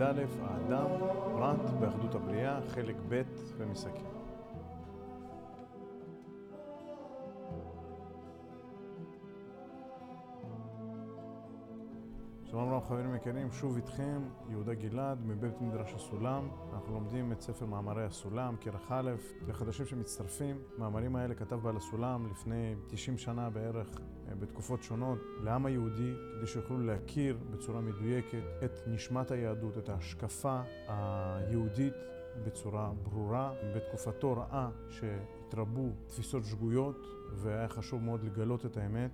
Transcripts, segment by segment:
י"א, האדם, פרט באחדות הבריאה, חלק ב' ומסכם. שלום רב חברים יקרים, שוב איתכם יהודה גלעד מבית מדרש הסולם. אנחנו לומדים את ספר מאמרי הסולם, כרך א', לחדשים שמצטרפים. מאמרים האלה כתב בעל הסולם לפני 90 שנה בערך, אה, בתקופות שונות, לעם היהודי, כדי שיוכלו להכיר בצורה מדויקת את נשמת היהדות, את ההשקפה היהודית בצורה ברורה. בתקופתו ראה שהתרבו תפיסות שגויות והיה חשוב מאוד לגלות את האמת.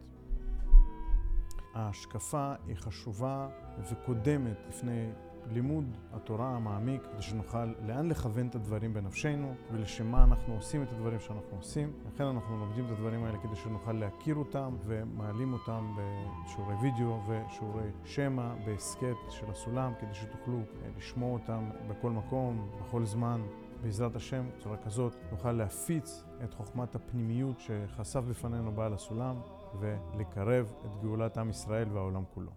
ההשקפה היא חשובה וקודמת לפני לימוד התורה המעמיק, כדי שנוכל לאן לכוון את הדברים בנפשנו ולשם מה אנחנו עושים את הדברים שאנחנו עושים. לכן אנחנו לומדים את הדברים האלה כדי שנוכל להכיר אותם ומעלים אותם בשיעורי וידאו ושיעורי שמע בהסכת של הסולם, כדי שתוכלו לשמוע אותם בכל מקום, בכל זמן. בעזרת השם, בצורה כזאת נוכל להפיץ את חוכמת הפנימיות שחשף בפנינו בעל הסולם ולקרב את גאולת עם ישראל והעולם כולו.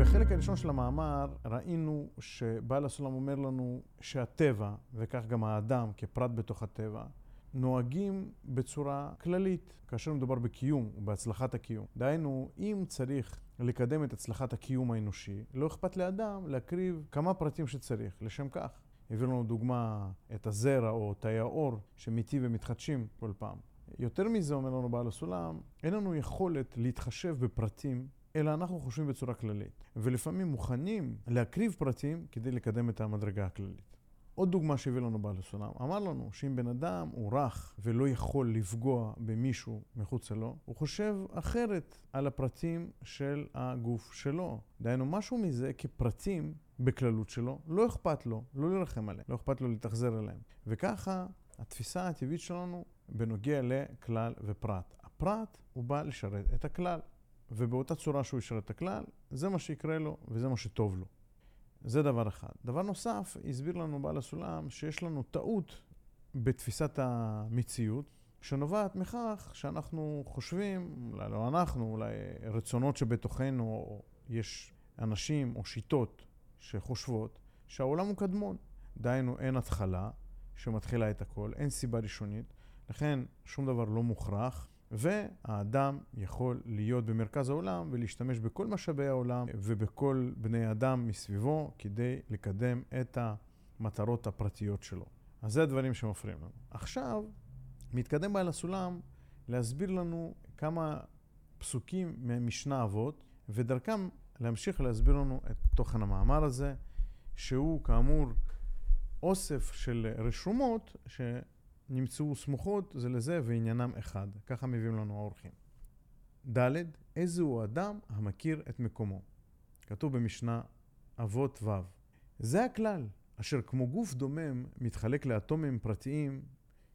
בחלק הראשון של המאמר ראינו שבעל הסולם אומר לנו שהטבע, וכך גם האדם כפרט בתוך הטבע, נוהגים בצורה כללית כאשר מדובר בקיום ובהצלחת הקיום. דהיינו, אם צריך לקדם את הצלחת הקיום האנושי, לא אכפת לאדם להקריב כמה פרטים שצריך לשם כך. הביא לנו דוגמה את הזרע או תאי האור שמתים ומתחדשים כל פעם. יותר מזה, אומר לנו בעל הסולם, אין לנו יכולת להתחשב בפרטים, אלא אנחנו חושבים בצורה כללית. ולפעמים מוכנים להקריב פרטים כדי לקדם את המדרגה הכללית. עוד דוגמה שהביא לנו בעל הסולם, אמר לנו שאם בן אדם הוא רך ולא יכול לפגוע במישהו מחוצה לו, הוא חושב אחרת על הפרטים של הגוף שלו. דהיינו, משהו מזה כפרטים בכללות שלו, לא אכפת לו, לא לרחם עליהם, לא אכפת לו להתאכזר עליהם. וככה התפיסה הטבעית שלנו בנוגע לכלל ופרט. הפרט הוא בא לשרת את הכלל, ובאותה צורה שהוא ישרת את הכלל, זה מה שיקרה לו וזה מה שטוב לו. זה דבר אחד. דבר נוסף, הסביר לנו בעל הסולם שיש לנו טעות בתפיסת המציאות, שנובעת מכך שאנחנו חושבים, אולי לא אנחנו, אולי רצונות שבתוכנו, או יש אנשים או שיטות שחושבות שהעולם הוא קדמון. דהיינו, אין התחלה שמתחילה את הכל, אין סיבה ראשונית, לכן שום דבר לא מוכרח, והאדם יכול להיות במרכז העולם ולהשתמש בכל משאבי העולם ובכל בני אדם מסביבו כדי לקדם את המטרות הפרטיות שלו. אז זה הדברים שמפריעים לנו. עכשיו, מתקדם בעל הסולם להסביר לנו כמה פסוקים ממשנה אבות, ודרכם להמשיך להסביר לנו את תוכן המאמר הזה, שהוא כאמור אוסף של רשומות שנמצאו סמוכות זה לזה ועניינם אחד. ככה מביאים לנו האורחים. ד', איזה הוא אדם המכיר את מקומו. כתוב במשנה אבות ו'. זה הכלל, אשר כמו גוף דומם מתחלק לאטומים פרטיים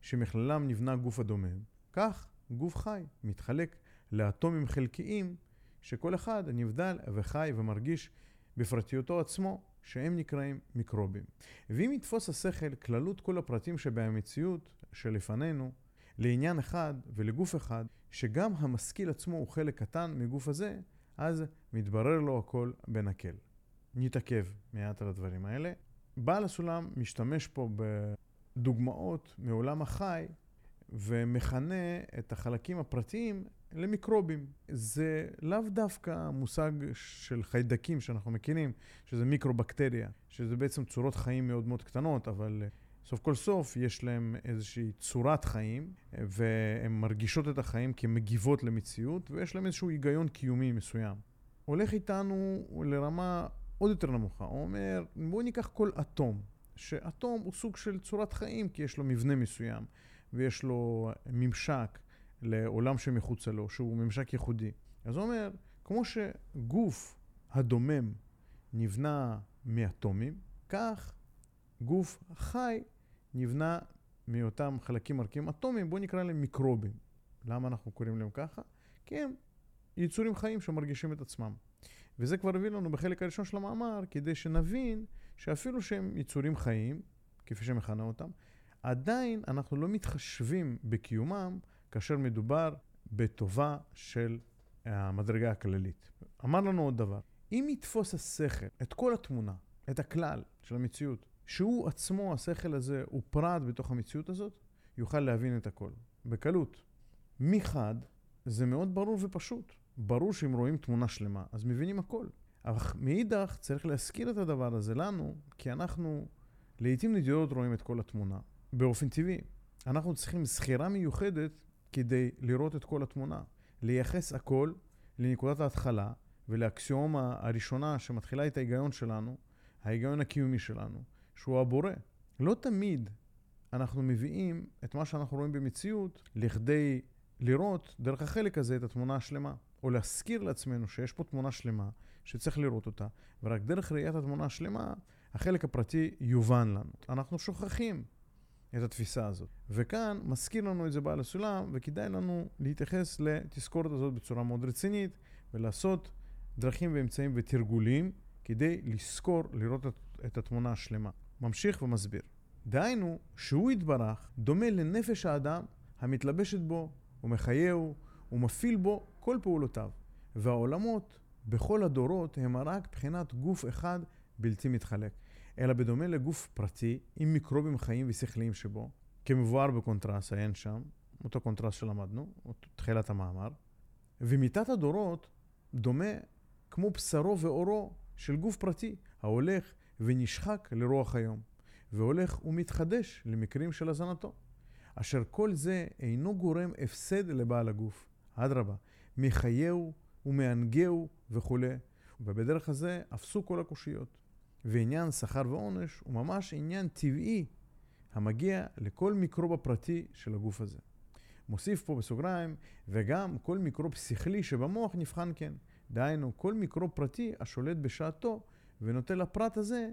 שמכללם נבנה גוף הדומם, כך גוף חי מתחלק לאטומים חלקיים שכל אחד נבדל וחי ומרגיש בפרטיותו עצמו שהם נקראים מיקרובים. ואם יתפוס השכל כללות כל הפרטים שבמציאות שלפנינו, לעניין אחד ולגוף אחד, שגם המשכיל עצמו הוא חלק קטן מגוף הזה, אז מתברר לו הכל בנקל. נתעכב מעט על הדברים האלה. בעל הסולם משתמש פה בדוגמאות מעולם החי ומכנה את החלקים הפרטיים למיקרובים. זה לאו דווקא מושג של חיידקים שאנחנו מכירים, שזה מיקרובקטריה, שזה בעצם צורות חיים מאוד מאוד קטנות, אבל סוף כל סוף יש להם איזושהי צורת חיים, והן מרגישות את החיים כמגיבות למציאות, ויש להם איזשהו היגיון קיומי מסוים. הולך איתנו לרמה עוד יותר נמוכה. הוא אומר, בואו ניקח כל אטום, שאטום הוא סוג של צורת חיים, כי יש לו מבנה מסוים, ויש לו ממשק. לעולם שמחוצה לו, שהוא ממשק ייחודי. אז הוא אומר, כמו שגוף הדומם נבנה מאטומים, כך גוף חי נבנה מאותם חלקים מרכיבים אטומיים, בואו נקרא להם מיקרובים. למה אנחנו קוראים להם ככה? כי הם יצורים חיים שמרגישים את עצמם. וזה כבר הביא לנו בחלק הראשון של המאמר, כדי שנבין שאפילו שהם יצורים חיים, כפי שמכנה אותם, עדיין אנחנו לא מתחשבים בקיומם כאשר מדובר בטובה של המדרגה הכללית. אמר לנו עוד דבר, אם יתפוס השכל את כל התמונה את הכלל של המציאות, שהוא עצמו, השכל הזה, הוא פרט בתוך המציאות הזאת, יוכל להבין את הכל. בקלות. מחד, זה מאוד ברור ופשוט. ברור שאם רואים תמונה שלמה, אז מבינים הכל. אבל מאידך, צריך להזכיר את הדבר הזה לנו, כי אנחנו לעיתים נדירות רואים את כל התמונה. באופן טבעי. אנחנו צריכים זכירה מיוחדת כדי לראות את כל התמונה. לייחס הכל לנקודת ההתחלה ולאקסיומה הראשונה שמתחילה את ההיגיון שלנו, ההיגיון הקיומי שלנו, שהוא הבורא. לא תמיד אנחנו מביאים את מה שאנחנו רואים במציאות לכדי לראות דרך החלק הזה את התמונה השלמה. או להזכיר לעצמנו שיש פה תמונה שלמה, שצריך לראות אותה, ורק דרך ראיית התמונה השלמה, החלק הפרטי יובן לנו. אנחנו שוכחים את התפיסה הזאת. וכאן מזכיר לנו את זה בעל הסולם, וכדאי לנו להתייחס לתזכורת הזאת בצורה מאוד רצינית, ולעשות דרכים ואמצעים ותרגולים כדי לזכור, לראות את, התמונה השלמה. ממשיך ומסביר. דהיינו, שהוא יתברך דומה לנפש האדם המתלבשת בו ומחייהו ומפעיל בו כל פעולותיו. והעולמות בכל הדורות הם רק בחינת גוף אחד בלתי מתחלק. אלא בדומה לגוף פרטי עם מיקרובים חיים ושכליים שבו, כמבואר בקונטרס, עיין שם, אותו קונטרס שלמדנו, תחילת המאמר, ומיתת הדורות דומה כמו בשרו ואורו של גוף פרטי, ההולך ונשחק לרוח היום, והולך ומתחדש למקרים של הזנתו, אשר כל זה אינו גורם הפסד לבעל הגוף, אדרבה, מחייהו ומהנגהו וכולי, ובדרך הזה אפסו כל הקושיות. ועניין שכר ועונש הוא ממש עניין טבעי המגיע לכל מיקרוב הפרטי של הגוף הזה. מוסיף פה בסוגריים, וגם כל מיקרוב שכלי שבמוח נבחן כן. דהיינו, כל מיקרוב פרטי השולט בשעתו ונותן לפרט הזה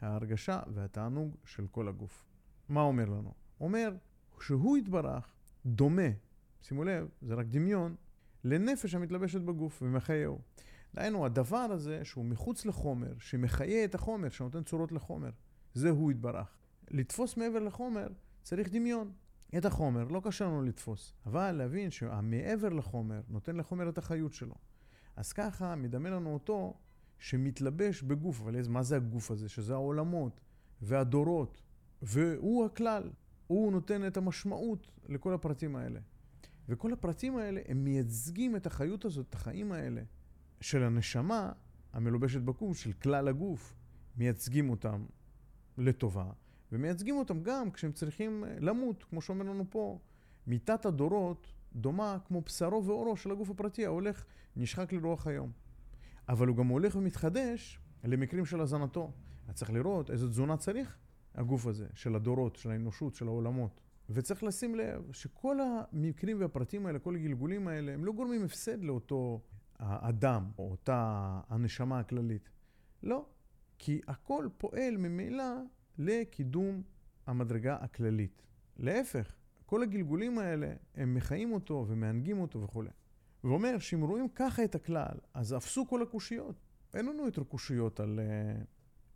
ההרגשה והתענוג של כל הגוף. מה אומר לנו? אומר שהוא יתברך דומה, שימו לב, זה רק דמיון, לנפש המתלבשת בגוף ומחייהו. דהיינו, הדבר הזה שהוא מחוץ לחומר, שמחיה את החומר, שנותן צורות לחומר, זה הוא יתברך. לתפוס מעבר לחומר צריך דמיון. את החומר לא קשה לנו לתפוס, אבל להבין שהמעבר לחומר נותן לחומר את החיות שלו. אז ככה מדמה לנו אותו שמתלבש בגוף, אבל מה זה הגוף הזה? שזה העולמות והדורות, והוא הכלל. הוא נותן את המשמעות לכל הפרטים האלה. וכל הפרטים האלה, הם מייצגים את החיות הזאת, את החיים האלה. של הנשמה המלובשת בגוף, של כלל הגוף, מייצגים אותם לטובה, ומייצגים אותם גם כשהם צריכים אה, למות, כמו שאומר לנו פה. מיתת הדורות דומה כמו בשרו ואורו של הגוף הפרטי, ההולך נשחק לרוח היום. אבל הוא גם הולך ומתחדש למקרים של הזנתו. אז צריך לראות איזו תזונה צריך הגוף הזה, של הדורות, של האנושות, של העולמות. וצריך לשים לב שכל המקרים והפרטים האלה, כל הגלגולים האלה, הם לא גורמים הפסד לאותו האדם, או אותה הנשמה הכללית. לא, כי הכל פועל ממילא לקידום המדרגה הכללית. להפך, כל הגלגולים האלה, הם מחיים אותו ומענגים אותו וכולי. ואומר שאם רואים ככה את הכלל, אז אפסו כל הקושיות. אין לנו יותר קושיות על uh,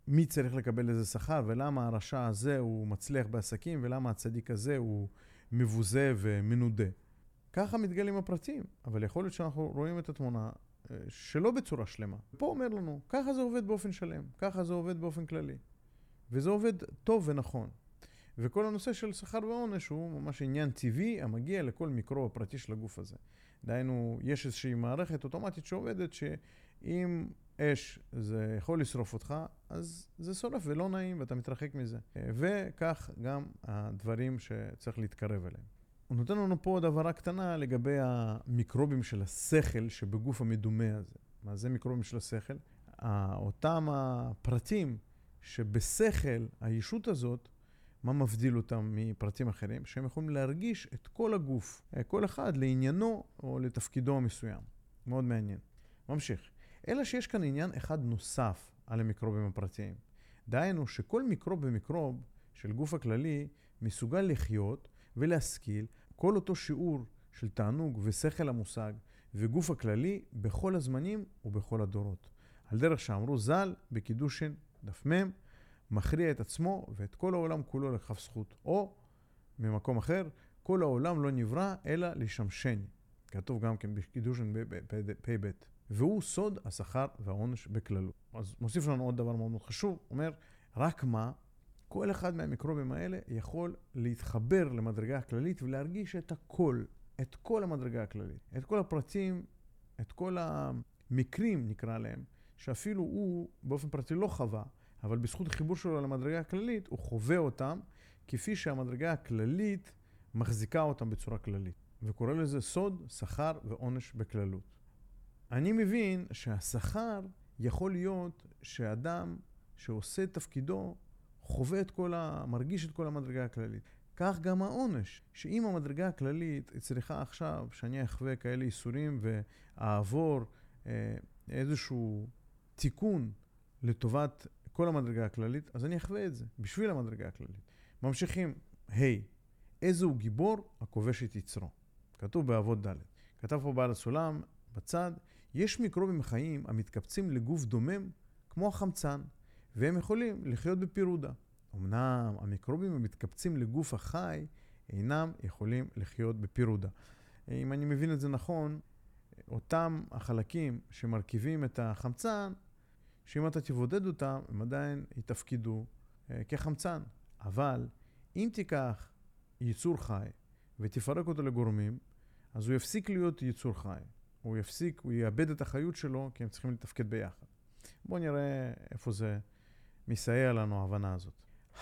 מי צריך לקבל איזה שכר, ולמה הרשע הזה הוא מצליח בעסקים, ולמה הצדיק הזה הוא מבוזה ומנודה. ככה מתגלים הפרטים, אבל יכול להיות שאנחנו רואים את התמונה אה, שלא בצורה שלמה. פה אומר לנו, ככה זה עובד באופן שלם, ככה זה עובד באופן כללי. וזה עובד טוב ונכון. וכל הנושא של שכר ועונש הוא ממש עניין טבעי המגיע לכל מיקרו הפרטי של הגוף הזה. דהיינו, יש איזושהי מערכת אוטומטית שעובדת שאם אש זה יכול לשרוף אותך, אז זה שורף ולא נעים ואתה מתרחק מזה. וכך גם הדברים שצריך להתקרב אליהם. הוא נותן לנו פה עוד הבהרה קטנה לגבי המיקרובים של השכל שבגוף המדומה הזה. מה זה מיקרובים של השכל? אותם הפרטים שבשכל, הישות הזאת, מה מבדיל אותם מפרטים אחרים? שהם יכולים להרגיש את כל הגוף, כל אחד לעניינו או לתפקידו המסוים. מאוד מעניין. ממשיך. אלא שיש כאן עניין אחד נוסף על המיקרובים הפרטיים. דהיינו שכל מיקרוב ומיקרוב של גוף הכללי מסוגל לחיות ולהשכיל כל אותו שיעור של תענוג ושכל המושג וגוף הכללי בכל הזמנים ובכל הדורות. על דרך שאמרו ז"ל בקידושין דף מ', מכריע את עצמו ואת כל העולם כולו לכף זכות. או, ממקום אחר, כל העולם לא נברא אלא לשמשני. כתוב גם כן בקידושין פ"ב. והוא סוד השכר והעונש בכללות. אז מוסיף לנו עוד דבר מאוד מאוד חשוב, אומר, רק מה, כל אחד מהמיקרובים האלה יכול להתחבר למדרגה הכללית ולהרגיש את הכל, את כל המדרגה הכללית, את כל הפרטים, את כל המקרים, נקרא להם, שאפילו הוא באופן פרטי לא חווה, אבל בזכות החיבור שלו למדרגה הכללית, הוא חווה אותם כפי שהמדרגה הכללית מחזיקה אותם בצורה כללית. וקורא לזה סוד, שכר ועונש בכללות. אני מבין שהשכר יכול להיות שאדם שעושה את תפקידו חווה את כל ה... מרגיש את כל המדרגה הכללית. כך גם העונש, שאם המדרגה הכללית צריכה עכשיו שאני אחווה כאלה איסורים ואעבור אה, איזשהו תיקון לטובת כל המדרגה הכללית, אז אני אחווה את זה, בשביל המדרגה הכללית. ממשיכים, ה' hey, איזה הוא גיבור הכובש את יצרו. כתוב באבות ד'. כתב פה בעל הסולם, בצד, יש מיקרובים חיים המתקבצים לגוף דומם כמו החמצן, והם יכולים לחיות בפירודה. אמנם המיקרובים המתקבצים לגוף החי אינם יכולים לחיות בפירודה. אם אני מבין את זה נכון, אותם החלקים שמרכיבים את החמצן, שאם אתה תבודד אותם, הם עדיין יתפקידו אה, כחמצן. אבל אם תיקח יצור חי ותפרק אותו לגורמים, אז הוא יפסיק להיות יצור חי. הוא יפסיק, הוא יאבד את החיות שלו, כי הם צריכים לתפקד ביחד. בואו נראה איפה זה מסייע לנו, ההבנה הזאת.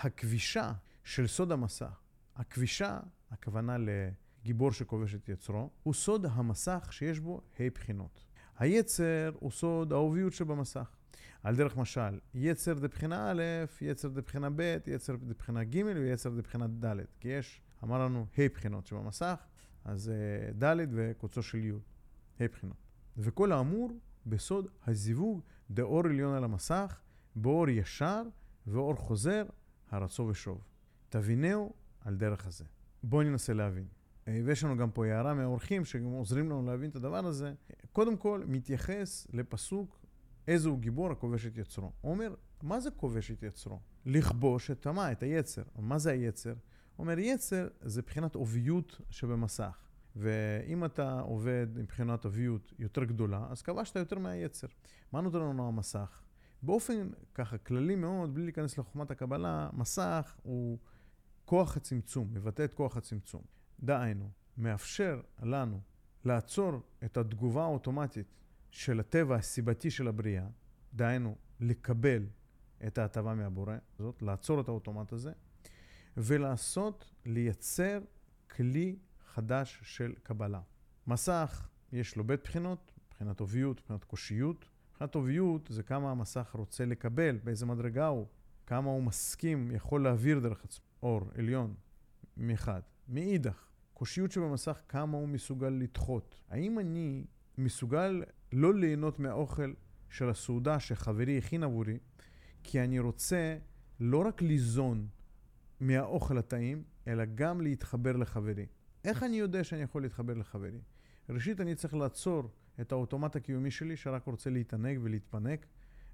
הכבישה של סוד המסך, הכבישה, הכוונה לגיבור שכובש את יצרו, הוא סוד המסך שיש בו ה' בחינות. היצר הוא סוד האוביות שבמסך. על דרך משל, יצר דבחינה א', יצר דבחינה ב', יצר דבחינה ג' ויצר דבחינה ד'. כי יש, אמר לנו, ה' בחינות שבמסך, אז אה, ד' וקוצו של י', ה' בחינות. וכל האמור בסוד הזיווג דאור עליון על המסך, באור ישר ואור חוזר, הרצו ושוב. תבינהו על דרך הזה. בואו ננסה להבין. אה, ויש לנו גם פה הערה מהאורחים שעוזרים לנו להבין את הדבר הזה. קודם כל, מתייחס לפסוק איזה הוא גיבור הכובש את יצרו. הוא אומר, מה זה כובש את יצרו? לכבוש את מה? את היצר. מה זה היצר? הוא אומר, יצר זה מבחינת עוביות שבמסך. ואם אתה עובד מבחינת עוביות יותר גדולה, אז כבשת יותר מהיצר. מה נותן לנו המסך? באופן ככה כללי מאוד, בלי להיכנס לחוכמת הקבלה, מסך הוא כוח הצמצום, מבטא את כוח הצמצום. דהיינו, מאפשר לנו לעצור את התגובה האוטומטית של הטבע הסיבתי של הבריאה, דהיינו, לקבל את ההטבה מהבורא, זאת, לעצור את האוטומט הזה, ולעשות, לייצר כלי חדש של קבלה. מסך, יש לו בית בחינות, מבחינת עוביות, מבחינת קושיות. מבחינת עוביות זה כמה המסך רוצה לקבל, באיזה מדרגה הוא, כמה הוא מסכים, יכול להעביר דרך עצמו. אור עליון, מחד. מאידך, קושיות שבמסך, כמה הוא מסוגל לדחות. האם אני מסוגל לא ליהנות מהאוכל של הסעודה שחברי הכין עבורי, כי אני רוצה לא רק ליזון מהאוכל הטעים, אלא גם להתחבר לחברי. איך אני יודע שאני יכול להתחבר לחברי? ראשית, אני צריך לעצור את האוטומט הקיומי שלי, שרק רוצה להתענג ולהתפנק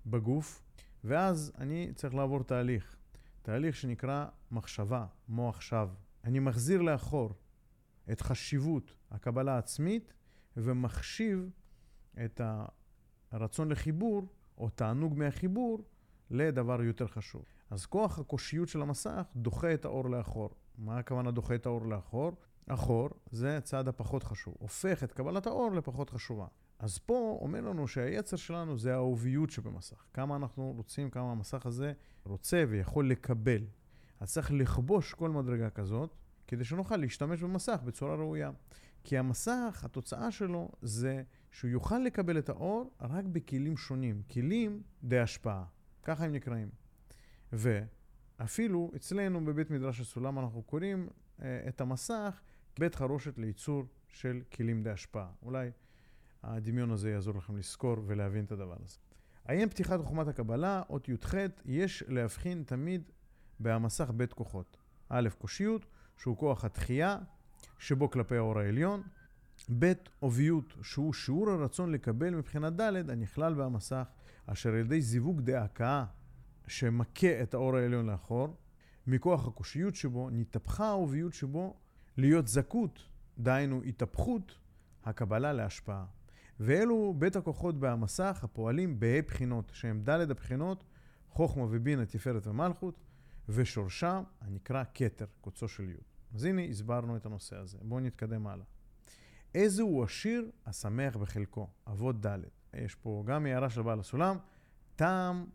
בגוף, ואז אני צריך לעבור תהליך. תהליך שנקרא מחשבה, מוח שווא. אני מחזיר לאחור את חשיבות הקבלה העצמית ומחשיב את הרצון לחיבור, או תענוג מהחיבור, לדבר יותר חשוב. אז כוח הקושיות של המסך דוחה את האור לאחור. מה הכוונה דוחה את האור לאחור? אחור זה הצעד הפחות חשוב, הופך את קבלת האור לפחות חשובה. אז פה אומר לנו שהיצר שלנו זה האהוביות שבמסך. כמה אנחנו רוצים, כמה המסך הזה רוצה ויכול לקבל. אז צריך לכבוש כל מדרגה כזאת, כדי שנוכל להשתמש במסך בצורה ראויה. כי המסך, התוצאה שלו זה שהוא יוכל לקבל את האור רק בכלים שונים, כלים די השפעה, ככה הם נקראים. ואפילו אצלנו בבית מדרש הסולם אנחנו קוראים אה, את המסך בית חרושת לייצור של כלים די השפעה. אולי הדמיון הזה יעזור לכם לזכור ולהבין את הדבר הזה. עיין פתיחת חוכמת הקבלה, אות י"ח, יש להבחין תמיד במסך בית כוחות. א', קושיות, שהוא כוח התחייה, שבו כלפי האור העליון. ב', עוביות, שהוא שיעור הרצון לקבל מבחינת ד', הנכלל במסך, אשר על ידי זיווג דהכאה, שמכה את האור העליון לאחור, מכוח הקושיות שבו, נתהפכה העוביות שבו להיות זכות, דהיינו התהפכות, הקבלה להשפעה. ואלו בית הכוחות במסך הפועלים בה"א בחינות, שהם ד' הבחינות, חוכמה ובינה, תפארת ומלכות, ושורשם הנקרא כתר, קוצו של י'. אז הנה הסברנו את הנושא הזה. בואו נתקדם הלאה. איזה הוא השיר השמח בחלקו, אבות ד'. יש פה גם הערה של בעל הסולם, טעם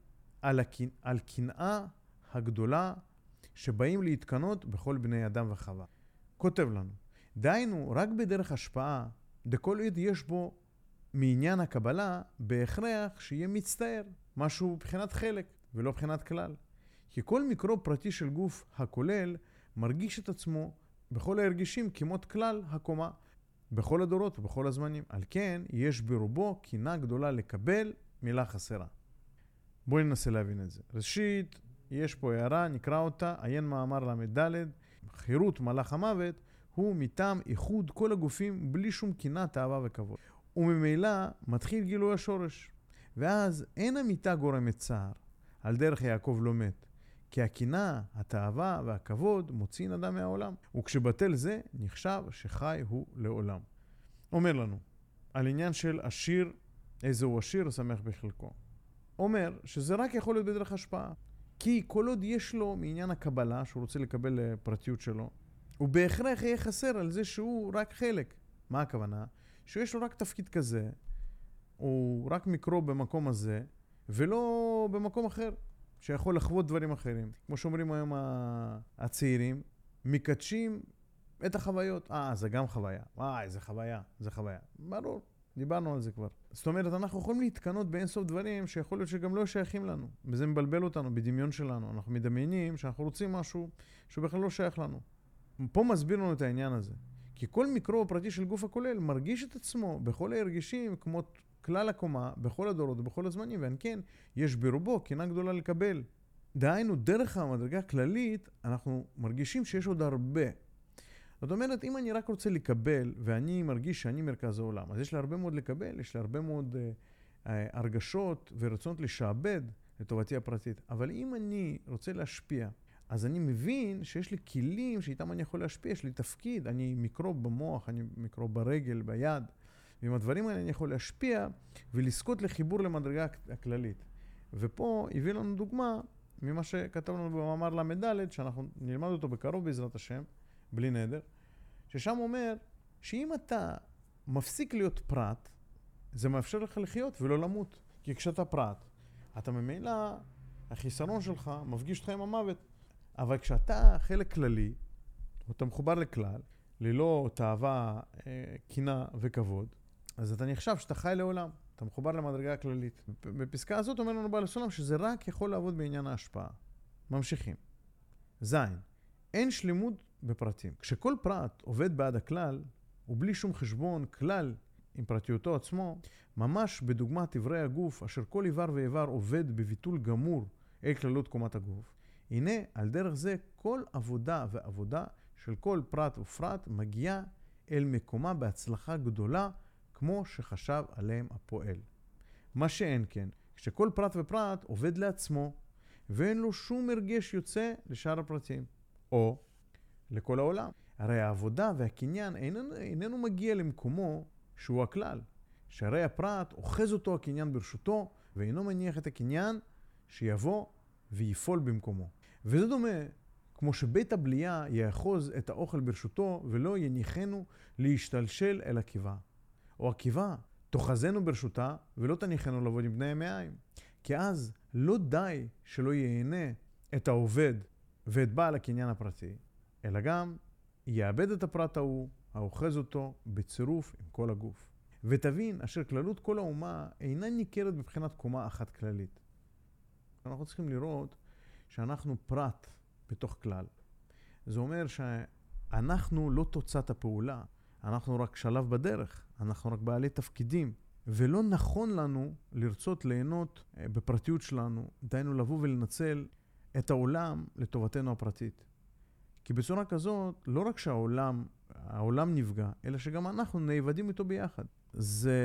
על, הקנ... על קנאה הגדולה שבאים להתקנות בכל בני אדם וחווה. כותב לנו, דהיינו, רק בדרך השפעה, דכל עד יש בו מעניין הקבלה בהכרח שיהיה מצטער, משהו מבחינת חלק ולא מבחינת כלל. כי כל מיקרו פרטי של גוף הכולל מרגיש את עצמו בכל ההרגישים כמות כלל הקומה, בכל הדורות ובכל הזמנים. על כן, יש ברובו קינה גדולה לקבל מילה חסרה. בואו ננסה להבין את זה. ראשית, יש פה הערה, נקרא אותה, עיין מאמר ל"ד, חירות מלאך המוות, הוא מטעם איחוד כל הגופים בלי שום קינה, תאווה וכבוד. וממילא מתחיל גילוי השורש. ואז אין המיטה גורמת צער, על דרך יעקב לא מת. כי הקינה, התאווה והכבוד מוציאים אדם מהעולם. וכשבטל זה, נחשב שחי הוא לעולם. אומר לנו, על עניין של השיר, איזה הוא השיר השמח בחלקו. אומר שזה רק יכול להיות בדרך השפעה. כי כל עוד יש לו מעניין הקבלה, שהוא רוצה לקבל אה, פרטיות שלו, הוא בהכרח יהיה חסר על זה שהוא רק חלק. מה הכוונה? שיש לו רק תפקיד כזה, הוא רק מקרו במקום הזה, ולא במקום אחר, שיכול לחוות דברים אחרים. כמו שאומרים היום הצעירים, מקדשים את החוויות. אה, זה גם חוויה. וואי, איזה חוויה, זה חוויה. ברור, דיברנו על זה כבר. זאת אומרת, אנחנו יכולים להתקנות באינסוף דברים שיכול להיות שגם לא שייכים לנו. וזה מבלבל אותנו בדמיון שלנו. אנחנו מדמיינים שאנחנו רוצים משהו שהוא בכלל לא שייך לנו. פה מסביר לנו את העניין הזה. כי כל מיקרו הפרטי של גוף הכולל מרגיש את עצמו בכל ההרגישים כמו כלל הקומה, בכל הדורות ובכל הזמנים, ועל כן יש ברובו קינה גדולה לקבל. דהיינו, דרך המדרגה הכללית, אנחנו מרגישים שיש עוד הרבה. זאת אומרת, אם אני רק רוצה לקבל, ואני מרגיש שאני מרכז העולם, אז יש לי הרבה מאוד לקבל, יש לי הרבה מאוד uh, uh, הרגשות ורצונות לשעבד לטובתי הפרטית. אבל אם אני רוצה להשפיע, אז אני מבין שיש לי כלים שאיתם אני יכול להשפיע, יש לי תפקיד, אני מיקרוב במוח, אני מיקרוב ברגל, ביד, ועם הדברים האלה אני יכול להשפיע ולזכות לחיבור למדרגה הכללית. ופה הביא לנו דוגמה ממה שכתבנו במאמר ל"ד, שאנחנו נלמד אותו בקרוב בעזרת השם, בלי נדר, ששם אומר שאם אתה מפסיק להיות פרט, זה מאפשר לך לחיות ולא למות. כי כשאתה פרט, אתה ממילא, החיסרון שלך מפגיש אותך עם המוות. אבל כשאתה חלק כללי, אתה מחובר לכלל, ללא תאווה, אה, קינה וכבוד, אז אתה נחשב שאתה חי לעולם, אתה מחובר למדרגה הכללית. בפסקה הזאת אומר לנו בעל הסולם שזה רק יכול לעבוד בעניין ההשפעה. ממשיכים. ז. אין שלמות בפרטים. כשכל פרט עובד בעד הכלל, ובלי שום חשבון כלל עם פרטיותו עצמו, ממש בדוגמת איברי הגוף, אשר כל איבר ואיבר עובד בביטול גמור אל כללות קומת הגוף, הנה, על דרך זה כל עבודה ועבודה של כל פרט ופרט מגיעה אל מקומה בהצלחה גדולה, כמו שחשב עליהם הפועל. מה שאין כן, כשכל פרט ופרט עובד לעצמו, ואין לו שום הרגש יוצא לשאר הפרטים, או לכל העולם. הרי העבודה והקניין איננו, איננו מגיע למקומו שהוא הכלל, שהרי הפרט אוחז אותו הקניין ברשותו, ואינו מניח את הקניין שיבוא ויפול במקומו. וזה דומה, כמו שבית הבליעה יאחוז את האוכל ברשותו ולא יניחנו להשתלשל אל הקיבה. או הקיבה תאחזנו ברשותה ולא תניחנו לעבוד עם בני המעיים. כי אז לא די שלא ייהנה את העובד ואת בעל הקניין הפרטי, אלא גם יאבד את הפרט ההוא, האוחז אותו, בצירוף עם כל הגוף. ותבין אשר כללות כל האומה אינה ניכרת מבחינת קומה אחת כללית. אנחנו צריכים לראות שאנחנו פרט בתוך כלל. זה אומר שאנחנו לא תוצאת הפעולה, אנחנו רק שלב בדרך, אנחנו רק בעלי תפקידים. ולא נכון לנו לרצות ליהנות אה, בפרטיות שלנו, דהיינו לבוא ולנצל את העולם לטובתנו הפרטית. כי בצורה כזאת, לא רק שהעולם העולם נפגע, אלא שגם אנחנו נאבדים איתו ביחד. זה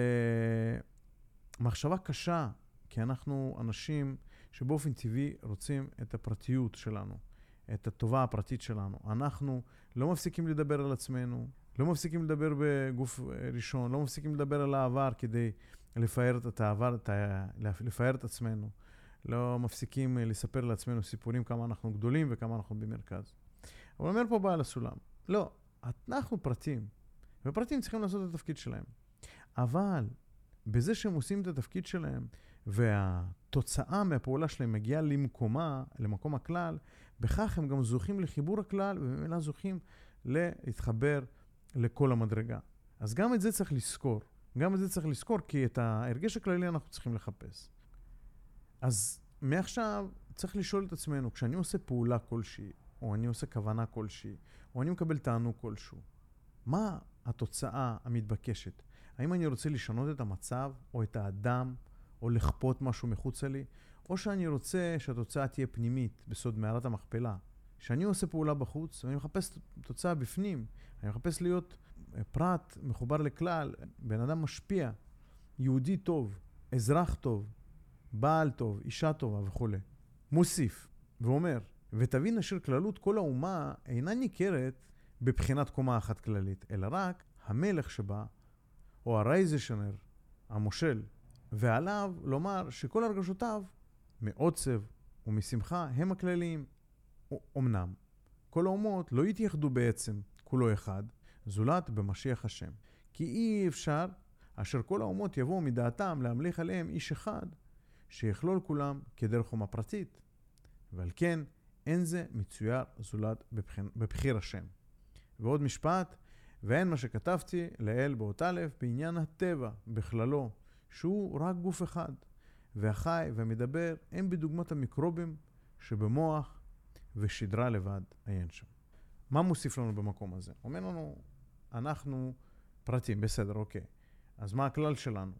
מחשבה קשה, כי אנחנו אנשים שבאופן טבעי רוצים את הפרטיות שלנו, את הטובה הפרטית שלנו. אנחנו לא מפסיקים לדבר על עצמנו, לא מפסיקים לדבר בגוף ראשון, לא מפסיקים לדבר על העבר כדי לפאר את העבר, לפאר את עצמנו. לא מפסיקים לספר לעצמנו סיפורים כמה אנחנו גדולים וכמה אנחנו במרכז. אבל אומר פה בעל הסולם, לא, אנחנו פרטים, ופרטים צריכים לעשות את התפקיד שלהם. אבל בזה שהם עושים את התפקיד שלהם, והתוצאה מהפעולה שלהם מגיעה למקומה, למקום הכלל, בכך הם גם זוכים לחיבור הכלל, ובמילא זוכים להתחבר לכל המדרגה. אז גם את זה צריך לזכור. גם את זה צריך לזכור, כי את ההרגש הכללי אנחנו צריכים לחפש. אז מעכשיו צריך לשאול את עצמנו, כשאני עושה פעולה כלשהי, או אני עושה כוונה כלשהי, או אני מקבל תענוג כלשהו, מה התוצאה המתבקשת? האם אני רוצה לשנות את המצב, או את האדם, או לכפות משהו מחוצה לי, או שאני רוצה שהתוצאה תהיה פנימית, בסוד מערת המכפלה. כשאני עושה פעולה בחוץ, ואני מחפש תוצאה בפנים, אני מחפש להיות אה, פרט מחובר לכלל, בן אדם משפיע, יהודי טוב, אזרח טוב, בעל טוב, אישה טובה וכולי. מוסיף ואומר, ותבין אשר כללות כל האומה אינה ניכרת בבחינת קומה אחת כללית, אלא רק המלך שבה, או הרייזשנר, המושל, ועליו לומר שכל הרגשותיו מעוצב ומשמחה הם הכלליים. אמנם, כל האומות לא יתייחדו בעצם כולו אחד, זולת במשיח השם. כי אי אפשר אשר כל האומות יבואו מדעתם להמליך עליהם איש אחד, שיכלול כולם כדרך חומה פרטית. ועל כן, אין זה מצויר זולת בבחיר השם. ועוד משפט, ואין מה שכתבתי לאל באות א' בעניין הטבע בכללו, שהוא רק גוף אחד, והחי והמדבר הם בדוגמת המיקרובים שבמוח ושדרה לבד עיין שם. מה מוסיף לנו במקום הזה? אומר לנו, אנחנו פרטים, בסדר, אוקיי. אז מה הכלל שלנו?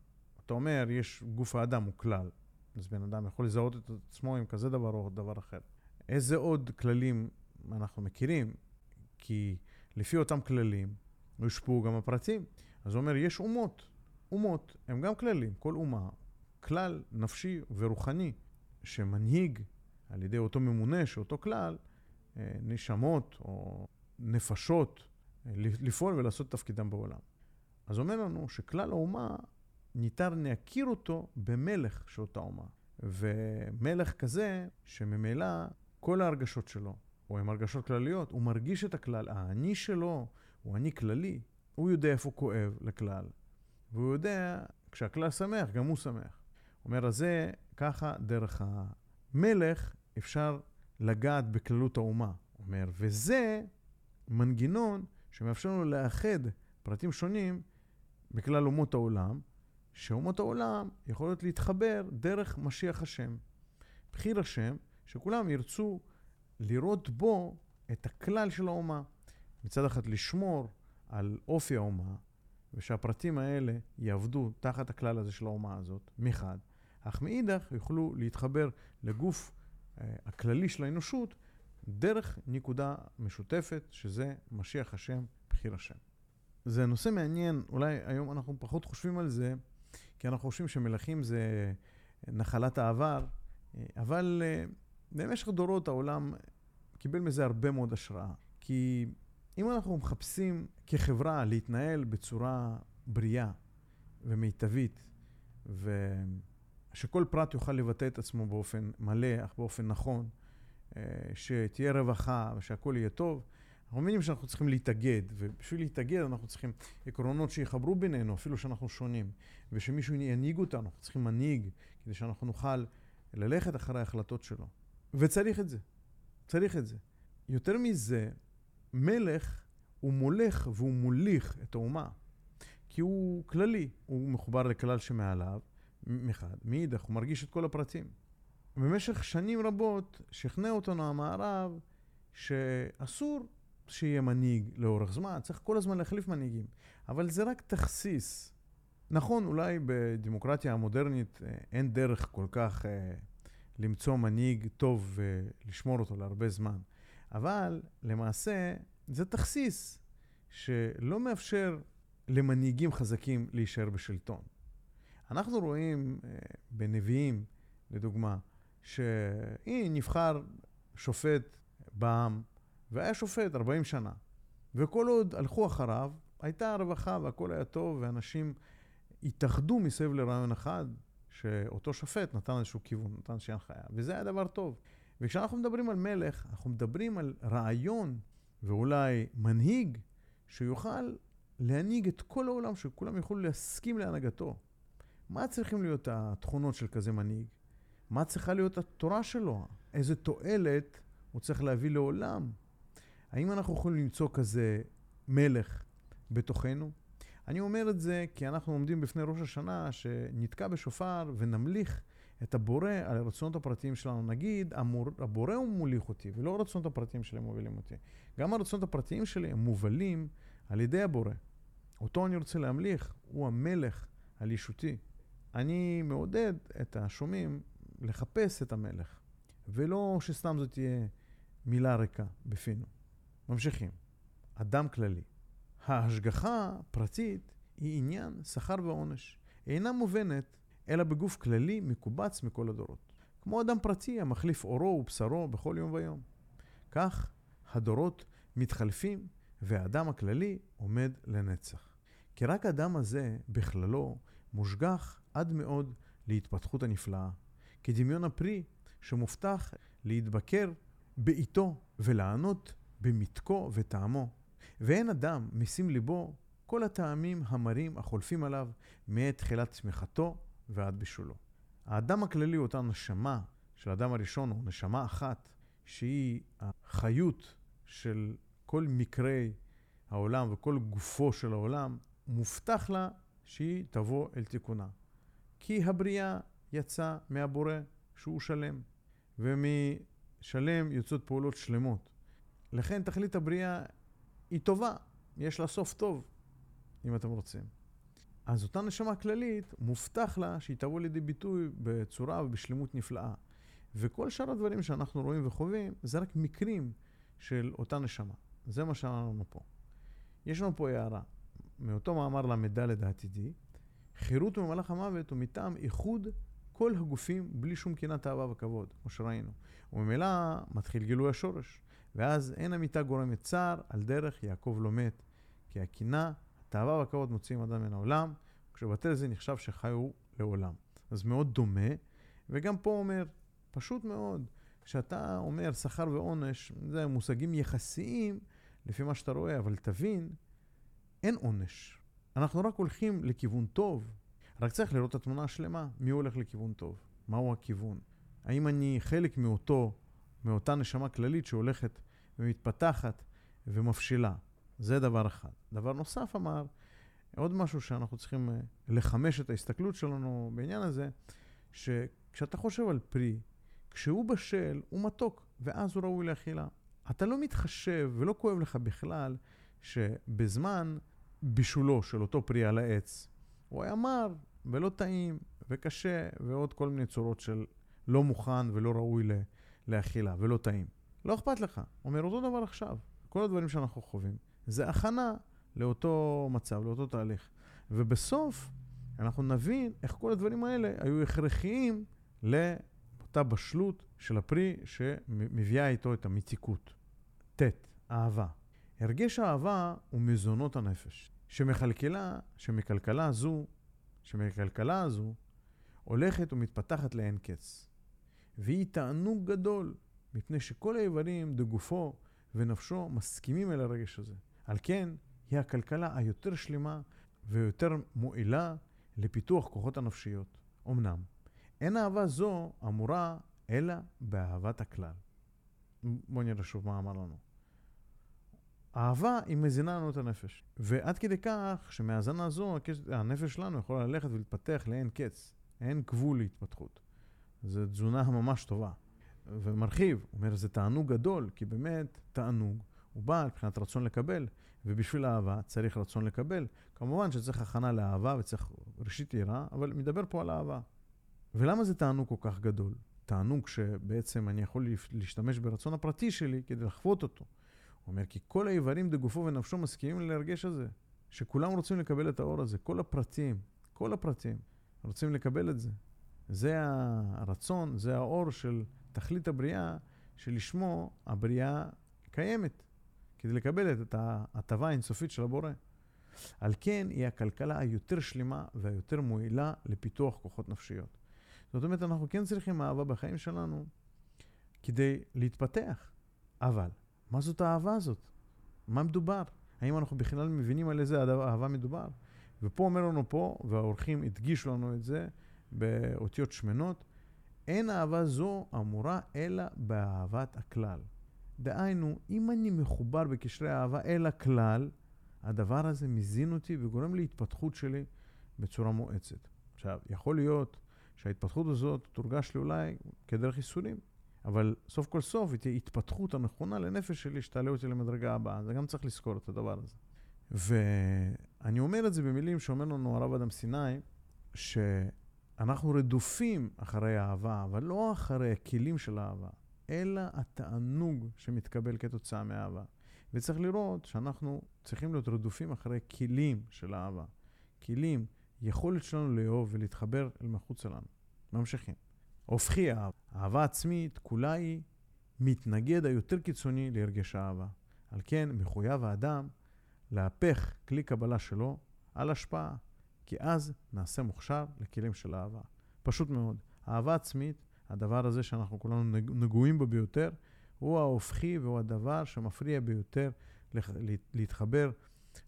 אתה אומר, יש גוף האדם הוא כלל, אז בן אדם יכול לזהות את עצמו עם כזה דבר או דבר אחר. איזה עוד כללים אנחנו מכירים? כי לפי אותם כללים יושפעו גם הפרטים. אז הוא אומר, יש אומות. אומות הם גם כללים. כל אומה, כלל נפשי ורוחני שמנהיג על ידי אותו ממונה, שאותו כלל, אה, נשמות או נפשות, אה, לפעול ולעשות תפקידם בעולם. אז אומר לנו שכלל האומה, ניתן להכיר אותו במלך של אותה אומה. ומלך כזה, שממילא כל ההרגשות שלו, או עם הרגשות כלליות, הוא מרגיש את הכלל, האני שלו הוא אני כללי, הוא יודע איפה כואב לכלל. והוא יודע, כשהכלל שמח, גם הוא שמח. אומר, אז זה ככה דרך המלך אפשר לגעת בכללות האומה. אומר, וזה מנגנון שמאפשר לנו לאחד פרטים שונים בכלל אומות העולם, שאומות העולם יכולות להתחבר דרך משיח השם. בחיר השם, שכולם ירצו לראות בו את הכלל של האומה. מצד אחד לשמור על אופי האומה, ושהפרטים האלה יעבדו תחת הכלל הזה של האומה הזאת, מחד, אך מאידך יוכלו להתחבר לגוף אה, הכללי של האנושות דרך נקודה משותפת, שזה משיח השם, בחיר השם. זה נושא מעניין, אולי היום אנחנו פחות חושבים על זה, כי אנחנו חושבים שמלכים זה נחלת העבר, אה, אבל אה, במשך דורות העולם קיבל מזה הרבה מאוד השראה. כי אם אנחנו מחפשים כחברה להתנהל בצורה בריאה ומיטבית, ושכל פרט יוכל לבטא את עצמו באופן מלא, אך באופן נכון, אה, שתהיה רווחה ושהכול יהיה טוב, אנחנו מבינים שאנחנו צריכים להתאגד, ובשביל להתאגד אנחנו צריכים עקרונות שיחברו בינינו, אפילו שאנחנו שונים, ושמישהו ינהיג אותנו, אנחנו צריכים מנהיג, כדי שאנחנו נוכל ללכת אחרי ההחלטות שלו. וצריך את זה, צריך את זה. יותר מזה, מלך הוא מולך והוא מוליך את האומה. כי הוא כללי, הוא מחובר לכלל שמעליו, מחד. מאידך, הוא מרגיש את כל הפרטים. במשך שנים רבות שכנע אותנו המערב שאסור שיהיה מנהיג לאורך זמן, צריך כל הזמן להחליף מנהיגים. אבל זה רק תכסיס. נכון, אולי בדמוקרטיה המודרנית אה, אין דרך כל כך אה, למצוא מנהיג טוב ולשמור אותו להרבה זמן. אבל למעשה זה תכסיס שלא מאפשר למנהיגים חזקים להישאר בשלטון. אנחנו רואים אה, בנביאים, לדוגמה, שהנה נבחר שופט בעם, והיה שופט 40 שנה. וכל עוד הלכו אחריו, הייתה רווחה והכל היה טוב, ואנשים התאחדו מסביב לרעיון אחד, שאותו שופט נתן איזשהו כיוון, נתן איזושהי הנחיה, וזה היה דבר טוב. וכשאנחנו מדברים על מלך, אנחנו מדברים על רעיון ואולי מנהיג שיוכל להנהיג את כל העולם, שכולם יוכלו להסכים להנהגתו. מה צריכים להיות התכונות של כזה מנהיג? מה צריכה להיות התורה שלו? איזה תועלת הוא צריך להביא לעולם? האם אנחנו יכולים למצוא כזה מלך בתוכנו? אני אומר את זה כי אנחנו עומדים בפני ראש השנה שנתקע בשופר ונמליך את הבורא על הרצונות הפרטיים שלנו. נגיד, המור, הבורא הוא מוליך אותי, ולא הרצונות הפרטיים שלי מובילים אותי. גם הרצונות הפרטיים שלי הם מובלים על ידי הבורא. אותו אני רוצה להמליך, הוא המלך על ישותי. אני מעודד את השומעים לחפש את המלך, ולא שסתם זאת תהיה מילה ריקה בפינו. ממשיכים. אדם כללי. ההשגחה הפרטית היא עניין שכר ועונש. אינה מובנת אלא בגוף כללי מקובץ מכל הדורות. כמו אדם פרטי המחליף אורו ובשרו בכל יום ויום. כך הדורות מתחלפים והאדם הכללי עומד לנצח. כי רק האדם הזה בכללו מושגח עד מאוד להתפתחות הנפלאה. כדמיון הפרי שמובטח להתבקר בעיתו ולענות במתקו וטעמו. ואין אדם משים ליבו כל הטעמים המרים החולפים עליו מעת תחילת צמיחתו ועד בישולו. האדם הכללי הוא אותה נשמה של האדם הראשון, הוא נשמה אחת, שהיא החיות של כל מקרי העולם וכל גופו של העולם, מובטח לה שהיא תבוא אל תיקונה. כי הבריאה יצאה מהבורא שהוא שלם, ומשלם יוצאות פעולות שלמות. לכן תכלית הבריאה היא טובה, יש לה סוף טוב, אם אתם רוצים. אז אותה נשמה כללית, מובטח לה שהיא תבוא לידי ביטוי בצורה ובשלמות נפלאה. וכל שאר הדברים שאנחנו רואים וחווים, זה רק מקרים של אותה נשמה. זה מה שאמרנו פה. יש לנו פה הערה, מאותו מאמר ל"ד העתידי, חירות ממלאך המוות הוא מטעם איחוד כל הגופים בלי שום קנאת אהבה וכבוד, כמו שראינו. וממילא מתחיל גילוי השורש. ואז אין המיטה גורמת צער, על דרך יעקב לא מת. כי הקנאה, התאווה והכבוד מוציאים אדם מן העולם, כשבטל זה נחשב שחיו לעולם. אז מאוד דומה, וגם פה אומר, פשוט מאוד, כשאתה אומר שכר ועונש, זה מושגים יחסיים לפי מה שאתה רואה, אבל תבין, אין עונש. אנחנו רק הולכים לכיוון טוב, רק צריך לראות את התמונה השלמה, מי הולך לכיוון טוב, מהו הכיוון. האם אני חלק מאותו, מאותה נשמה כללית שהולכת ומתפתחת ומפשילה. זה דבר אחד. דבר נוסף אמר, עוד משהו שאנחנו צריכים אה, לחמש את ההסתכלות שלנו בעניין הזה, שכשאתה חושב על פרי, כשהוא בשל, הוא מתוק, ואז הוא ראוי לאכילה. אתה לא מתחשב ולא כואב לך בכלל שבזמן בישולו של אותו פרי על העץ, הוא היה מר ולא טעים וקשה ועוד כל מיני צורות של לא מוכן ולא ראוי לאכילה ולא טעים. לא אכפת לך. הוא אומר אותו דבר עכשיו. כל הדברים שאנחנו חווים, זה הכנה לאותו מצב, לאותו תהליך. ובסוף אנחנו נבין איך כל הדברים האלה היו הכרחיים לאותה בשלות של הפרי שמביאה איתו את המתיקות. ט. אהבה. הרגש האהבה הוא מזונות הנפש, שמכלכלה, שמכלכלה זו, שמכלכלה הזו, הולכת ומתפתחת לאין קץ. והיא תענוג גדול מפני שכל האיברים דגופו ונפשו מסכימים אל הרגש הזה. על כן, היא הכלכלה היותר שלמה ויותר מועילה לפיתוח כוחות הנפשיות. אמנם, אין אהבה זו אמורה אלא באהבת הכלל. בואו נראה שוב מה אמר לנו. אהבה היא מזינה לנו את הנפש. ועד כדי כך שמהזנה זו הנפש שלנו יכולה ללכת ולהתפתח לאין קץ. אין גבול להתפתחות. זו תזונה ממש טובה. ומרחיב, אומר, זה תענוג גדול, כי באמת תענוג הוא בא מבחינת רצון לקבל, ובשביל אהבה צריך רצון לקבל. כמובן שצריך הכנה לאהבה וצריך ראשית יראה, אבל מדבר פה על אהבה. ולמה זה תענוג כל כך גדול? תענוג שבעצם אני יכול להשתמש ברצון הפרטי שלי כדי לחוות אותו. הוא אומר, כי כל האיברים דגופו ונפשו מסכימים להרגש הזה, שכולם רוצים לקבל את האור הזה, כל הפרטים, כל הפרטים רוצים לקבל את זה. זה הרצון, זה האור של תכלית הבריאה, שלשמו הבריאה קיימת, כדי לקבל את ההטבה האינסופית של הבורא. על כן היא הכלכלה היותר שלמה והיותר מועילה לפיתוח כוחות נפשיות. זאת אומרת, אנחנו כן צריכים אהבה בחיים שלנו כדי להתפתח. אבל, מה זאת האהבה הזאת? מה מדובר? האם אנחנו בכלל מבינים על איזה אהבה מדובר? ופה אומר לנו פה, והאורחים הדגישו לנו את זה באותיות שמנות, אין אהבה זו אמורה אלא באהבת הכלל. דהיינו, אם אני מחובר בקשרי אהבה אל הכלל, הדבר הזה מזין אותי וגורם להתפתחות שלי בצורה מואצת. עכשיו, יכול להיות שההתפתחות הזאת תורגש לי אולי כדרך ייסורים, אבל סוף כל סוף היא תהיה התפתחות הנכונה לנפש שלי שתעלה אותי למדרגה הבאה. זה גם צריך לזכור את הדבר הזה. ואני אומר את זה במילים שאומר לנו הרב אדם סיני, שאנחנו רדופים אחרי אהבה, אבל לא אחרי הכלים של אהבה, אלא התענוג שמתקבל כתוצאה מאהבה. וצריך לראות שאנחנו צריכים להיות רדופים אחרי כלים של אהבה. כלים, יכולת שלנו לאהוב ולהתחבר אל מחוץ לנו. ממשיכים. הופכי אהבה. אהבה עצמית כולה היא מתנגד היותר קיצוני להרגש אהבה. על כן מחויב האדם להפך כלי קבלה שלו על השפעה, כי אז נעשה מוכשר לכלים של אהבה. פשוט מאוד. אהבה עצמית, הדבר הזה שאנחנו כולנו נגועים בו ביותר, הוא ההופכי והוא הדבר שמפריע ביותר להתחבר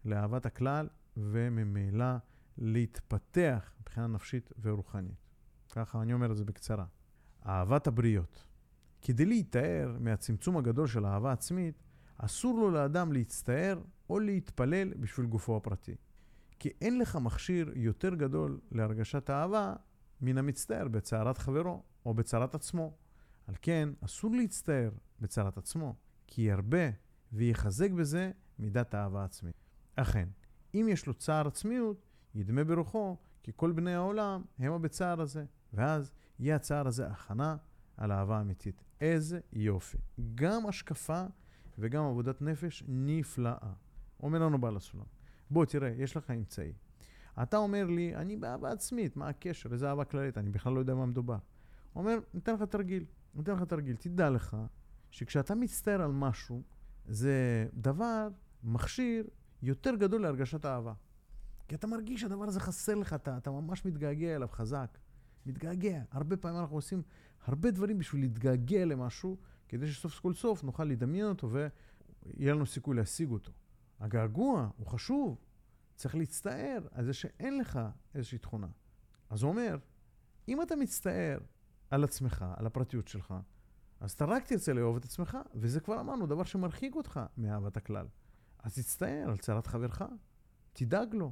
לאהבת הכלל וממילא להתפתח מבחינה נפשית ורוחנית. ככה אני אומר את זה בקצרה. אהבת הבריות. כדי להיטהר מהצמצום הגדול של אהבה עצמית, אסור לו לאדם להצטער או להתפלל בשביל גופו הפרטי. כי אין לך מכשיר יותר גדול להרגשת אהבה מן המצטער בצערת חברו או בצערת עצמו. על כן, אסור להצטער בצערת עצמו, כי ירבה ויחזק בזה מידת אהבה עצמית. אכן, אם יש לו צער עצמיות, ידמה ברוחו כי כל בני העולם המה בצער הזה, ואז יהיה הצער הזה הכנה על אהבה אמיתית. איזה יופי. גם השקפה וגם עבודת נפש נפלאה. אומר לנו בעל הסולם, בוא תראה, יש לך אמצעי. אתה אומר לי, אני באהבה עצמית, מה הקשר? איזה אהבה כללית? אני בכלל לא יודע מה מדובר. הוא אומר, ניתן לך תרגיל. ניתן לך תרגיל. תדע לך שכשאתה מצטער על משהו, זה דבר, מכשיר, יותר גדול להרגשת אהבה. כי אתה מרגיש שהדבר הזה חסר לך, אתה, אתה ממש מתגעגע אליו חזק. מתגעגע. הרבה פעמים אנחנו עושים הרבה דברים בשביל להתגעגע למשהו, כדי שסוף כל סוף נוכל לדמיין אותו ויהיה לנו סיכוי להשיג אותו. הגעגוע הוא חשוב, צריך להצטער על זה שאין לך איזושהי תכונה. אז הוא אומר, אם אתה מצטער על עצמך, על הפרטיות שלך, אז אתה רק תרצה לאהוב את עצמך, וזה כבר אמרנו, דבר שמרחיק אותך מאהבת הכלל. אז תצטער על צרת חברך, תדאג לו,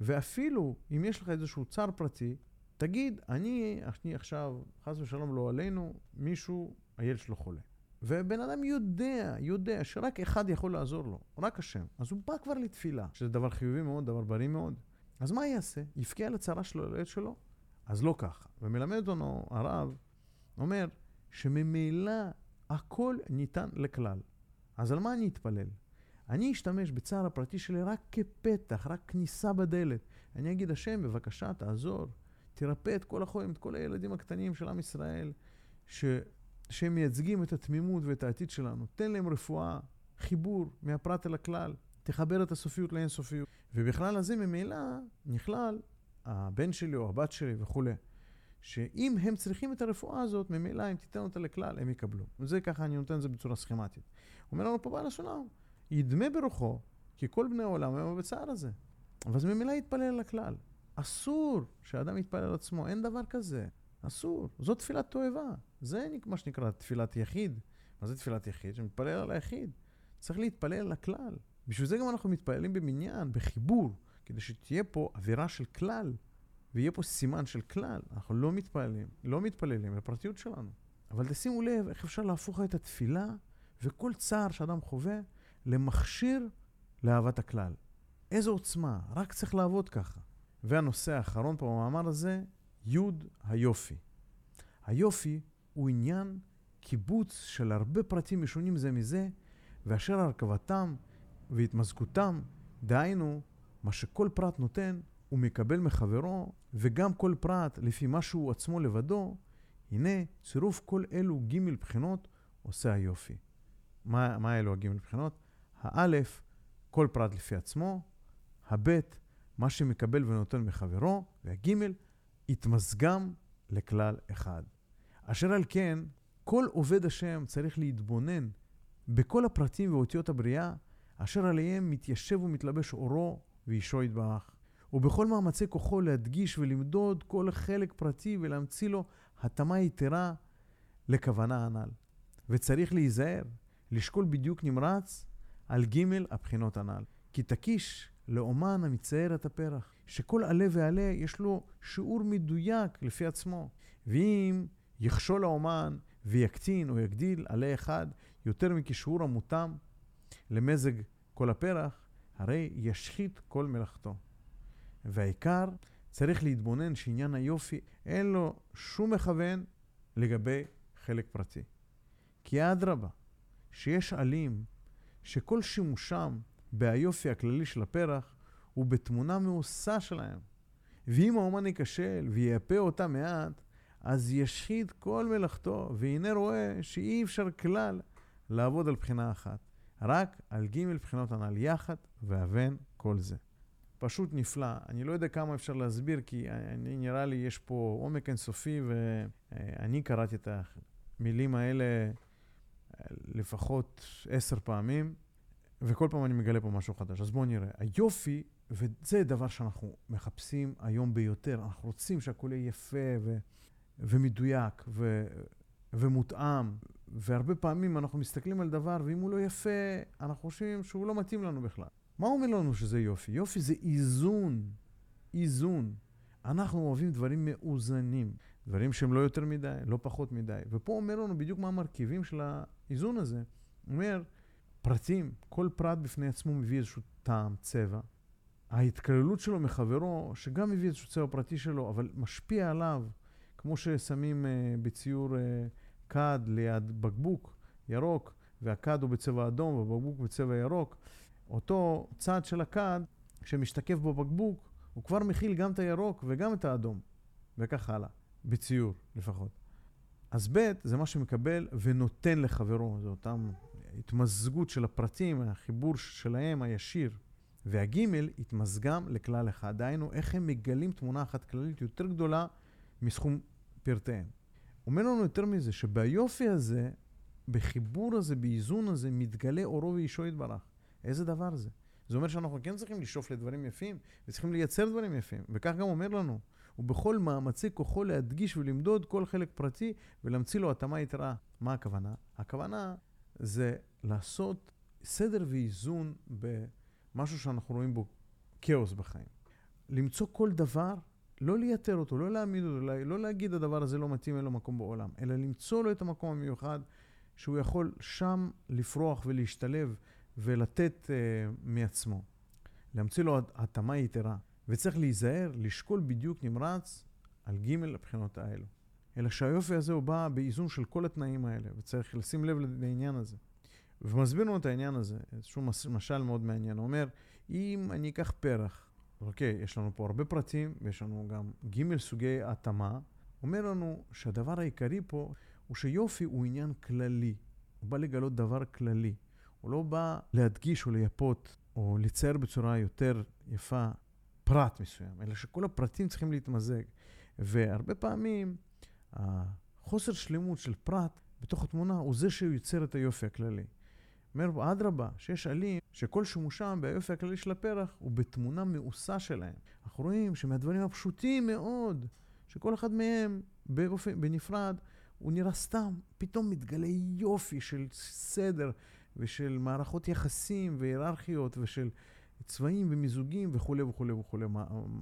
ואפילו אם יש לך איזשהו צער פרטי, תגיד, אני, אני עכשיו, חס ושלום לא עלינו, מישהו, הילד שלו חולה. ובן אדם יודע, יודע שרק אחד יכול לעזור לו, רק השם. אז הוא בא כבר לתפילה, שזה דבר חיובי מאוד, דבר בריא מאוד. אז מה יעשה? יבכה על הצרה שלו, על הילד שלו? אז לא ככה. ומלמד אותנו הרב, אומר שממילא הכל ניתן לכלל. אז על מה אני אתפלל? אני אשתמש בצער הפרטי שלי רק כפתח, רק כניסה בדלת. אני אגיד, השם, בבקשה, תעזור. תרפא את כל החולים, את כל הילדים הקטנים של עם ישראל, ש... שהם מייצגים את התמימות ואת העתיד שלנו. תן להם רפואה, חיבור מהפרט אל הכלל. תחבר את הסופיות לאינסופיות. ובכלל הזה ממילא נכלל הבן שלי או הבת שלי וכולי. שאם הם צריכים את הרפואה הזאת, ממילא אם תיתן אותה לכלל, הם יקבלו. וזה ככה, אני נותן את זה בצורה סכמטית. אומר לנו פה בעל הסולם, ידמה ברוחו, כי כל בני העולם הם בצער הזה. זה ממילא יתפלל על הכלל. אסור שאדם יתפלל על עצמו, אין דבר כזה. אסור. זו תפילת תועבה. זה מה שנקרא תפילת יחיד. מה זה תפילת יחיד? שמתפלל על היחיד. צריך להתפלל על הכלל. בשביל זה גם אנחנו מתפללים במניין, בחיבור, כדי שתהיה פה אווירה של כלל, ויהיה פה סימן של כלל. אנחנו לא מתפללים, לא מתפללים לפרטיות שלנו. אבל תשימו לב איך אפשר להפוך את התפילה וכל צער שאדם חווה למכשיר לאהבת הכלל. איזו עוצמה, רק צריך לעבוד ככה. והנושא האחרון פה במאמר הזה, י' היופי. היופי הוא עניין קיבוץ של הרבה פרטים משונים זה מזה, ואשר הרכבתם והתמזגותם, דהיינו, מה שכל פרט נותן, הוא מקבל מחברו, וגם כל פרט לפי מה שהוא עצמו לבדו, הנה, צירוף כל אלו ג' בחינות עושה היופי. מה, מה אלו הג' בחינות? האלף, כל פרט לפי עצמו, הבית, מה שמקבל ונותן מחברו, והגימל, התמזגם לכלל אחד. אשר על כן, כל עובד השם צריך להתבונן בכל הפרטים ואותיות הבריאה, אשר עליהם מתיישב ומתלבש אורו ואישו יתברך. ובכל מאמצי כוחו להדגיש ולמדוד כל חלק פרטי ולהמציא לו התאמה יתרה לכוונה הנ"ל. וצריך להיזהר, לשקול בדיוק נמרץ על ג' הבחינות הנ"ל. כי תקיש לאומן המצייר את הפרח, שכל עלה ועלה יש לו שיעור מדויק לפי עצמו. ואם יכשול האומן ויקטין או יגדיל עלה אחד יותר מכשיעור המותאם למזג כל הפרח, הרי ישחית כל מלאכתו. והעיקר, צריך להתבונן שעניין היופי אין לו שום מכוון לגבי חלק פרטי. כי אדרבה, שיש עלים שכל שימושם ביופי הכללי של הפרח הוא בתמונה מעושה שלהם. ואם האומן ייכשל וייפה אותה מעט, אז ישחית כל מלאכתו, והנה רואה שאי אפשר כלל לעבוד על בחינה אחת, רק על ג' בחינות הנ"ל יחד, ואבן כל זה. פשוט נפלא. אני לא יודע כמה אפשר להסביר, כי אני, נראה לי יש פה עומק אינסופי, ואני קראתי את המילים האלה לפחות עשר פעמים, וכל פעם אני מגלה פה משהו חדש. אז בואו נראה. היופי, וזה דבר שאנחנו מחפשים היום ביותר, אנחנו רוצים שהכול יהיה יפה ו, ומדויק ו, ומותאם, והרבה פעמים אנחנו מסתכלים על דבר, ואם הוא לא יפה, אנחנו חושבים שהוא לא מתאים לנו בכלל. מה אומר לנו שזה יופי? יופי זה איזון, איזון. אנחנו אוהבים דברים מאוזנים, דברים שהם לא יותר מדי, לא פחות מדי. ופה אומר לנו בדיוק מה המרכיבים של האיזון הזה. הוא אומר, פרטים, כל פרט בפני עצמו מביא איזשהו טעם, צבע. ההתקללות שלו מחברו, שגם מביא איזשהו צבע פרטי שלו, אבל משפיע עליו, כמו ששמים uh, בציור uh, כד ליד בקבוק ירוק, והכד הוא בצבע אדום והבקבוק בצבע ירוק, אותו צד של הכד, שמשתקף בבקבוק, הוא כבר מכיל גם את הירוק וגם את האדום, וכך הלאה, בציור לפחות. אז ב' זה מה שמקבל ונותן לחברו, זה אותם התמזגות של הפרטים, החיבור שלהם הישיר. והגימל התמזגם לכלל אחד. דהיינו, איך הם מגלים תמונה אחת כללית יותר גדולה מסכום פרטיהם. אומר לנו יותר מזה, שביופי הזה, בחיבור הזה, באיזון הזה, מתגלה אורו ואישו יתברך. איזה דבר זה? זה אומר שאנחנו כן צריכים לשאוף לדברים יפים, וצריכים לייצר דברים יפים. וכך גם אומר לנו, ובכל מאמצי כוחו להדגיש ולמדוד כל חלק פרטי ולהמציא לו התאמה יתרה. מה הכוונה? הכוונה זה לעשות סדר ואיזון במשהו שאנחנו רואים בו כאוס בחיים. למצוא כל דבר, לא לייתר אותו, לא להעמיד אותו, לא להגיד הדבר הזה לא מתאים, אין לו מקום בעולם, אלא למצוא לו את המקום המיוחד שהוא יכול שם לפרוח ולהשתלב ולתת uh, מעצמו. להמציא לו התאמה יתרה. וצריך להיזהר, לשקול בדיוק נמרץ על ג' הבחינות האלו. אלא שהיופי הזה הוא בא באיזון של כל התנאים האלה, וצריך לשים לב לעניין הזה. ומסביר לנו את העניין הזה, איזשהו משל מאוד מעניין. הוא אומר, אם אני אקח פרח, אוקיי, יש לנו פה הרבה פרטים, ויש לנו גם ג' סוגי התאמה, אומר לנו שהדבר העיקרי פה הוא שיופי הוא עניין כללי. הוא בא לגלות דבר כללי. הוא לא בא להדגיש או לייפות או לצייר בצורה יותר יפה פרט מסוים, אלא שכל הפרטים צריכים להתמזג. והרבה פעמים החוסר שלמות של פרט בתוך התמונה הוא זה שהוא יוצר את היופי הכללי. אומר, אדרבה, שיש עלים שכל שימושם ביופי הכללי של הפרח הוא בתמונה מאוסה שלהם. אנחנו רואים שמהדברים הפשוטים מאוד, שכל אחד מהם באופן, בנפרד, הוא נראה סתם, פתאום מתגלה יופי של סדר ושל מערכות יחסים והיררכיות ושל צבעים ומיזוגים וכולי וכולי וכולי.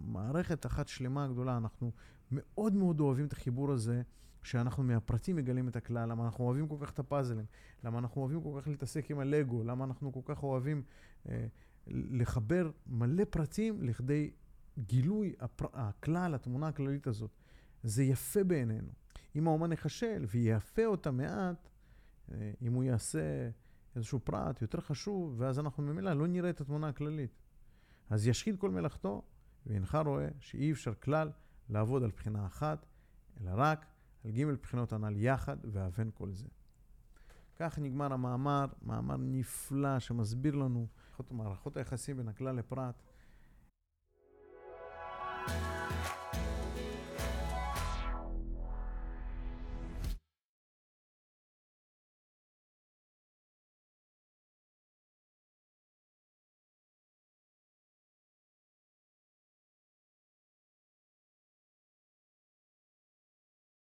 מערכת אחת שלמה גדולה, אנחנו מאוד מאוד אוהבים את החיבור הזה, שאנחנו מהפרטים מגלים את הכלל, למה אנחנו אוהבים כל כך את הפאזלים, למה אנחנו אוהבים כל כך להתעסק עם הלגו, למה אנחנו כל כך אוהבים אה, לחבר מלא פרטים לכדי גילוי הפר... הכלל, התמונה הכללית הזאת. זה יפה בעינינו. אם האומן יחשל ויפה אותה מעט, אה, אם הוא יעשה איזשהו פרט יותר חשוב, ואז אנחנו ממילא לא נראה את התמונה הכללית. אז ישחית כל מלאכתו, ואינך רואה שאי אפשר כלל לעבוד על בחינה אחת, אלא רק על ג' בחינות הנ"ל יחד, ואבן כל זה. כך נגמר המאמר, מאמר נפלא שמסביר לנו את מערכות היחסים בין הכלל לפרט.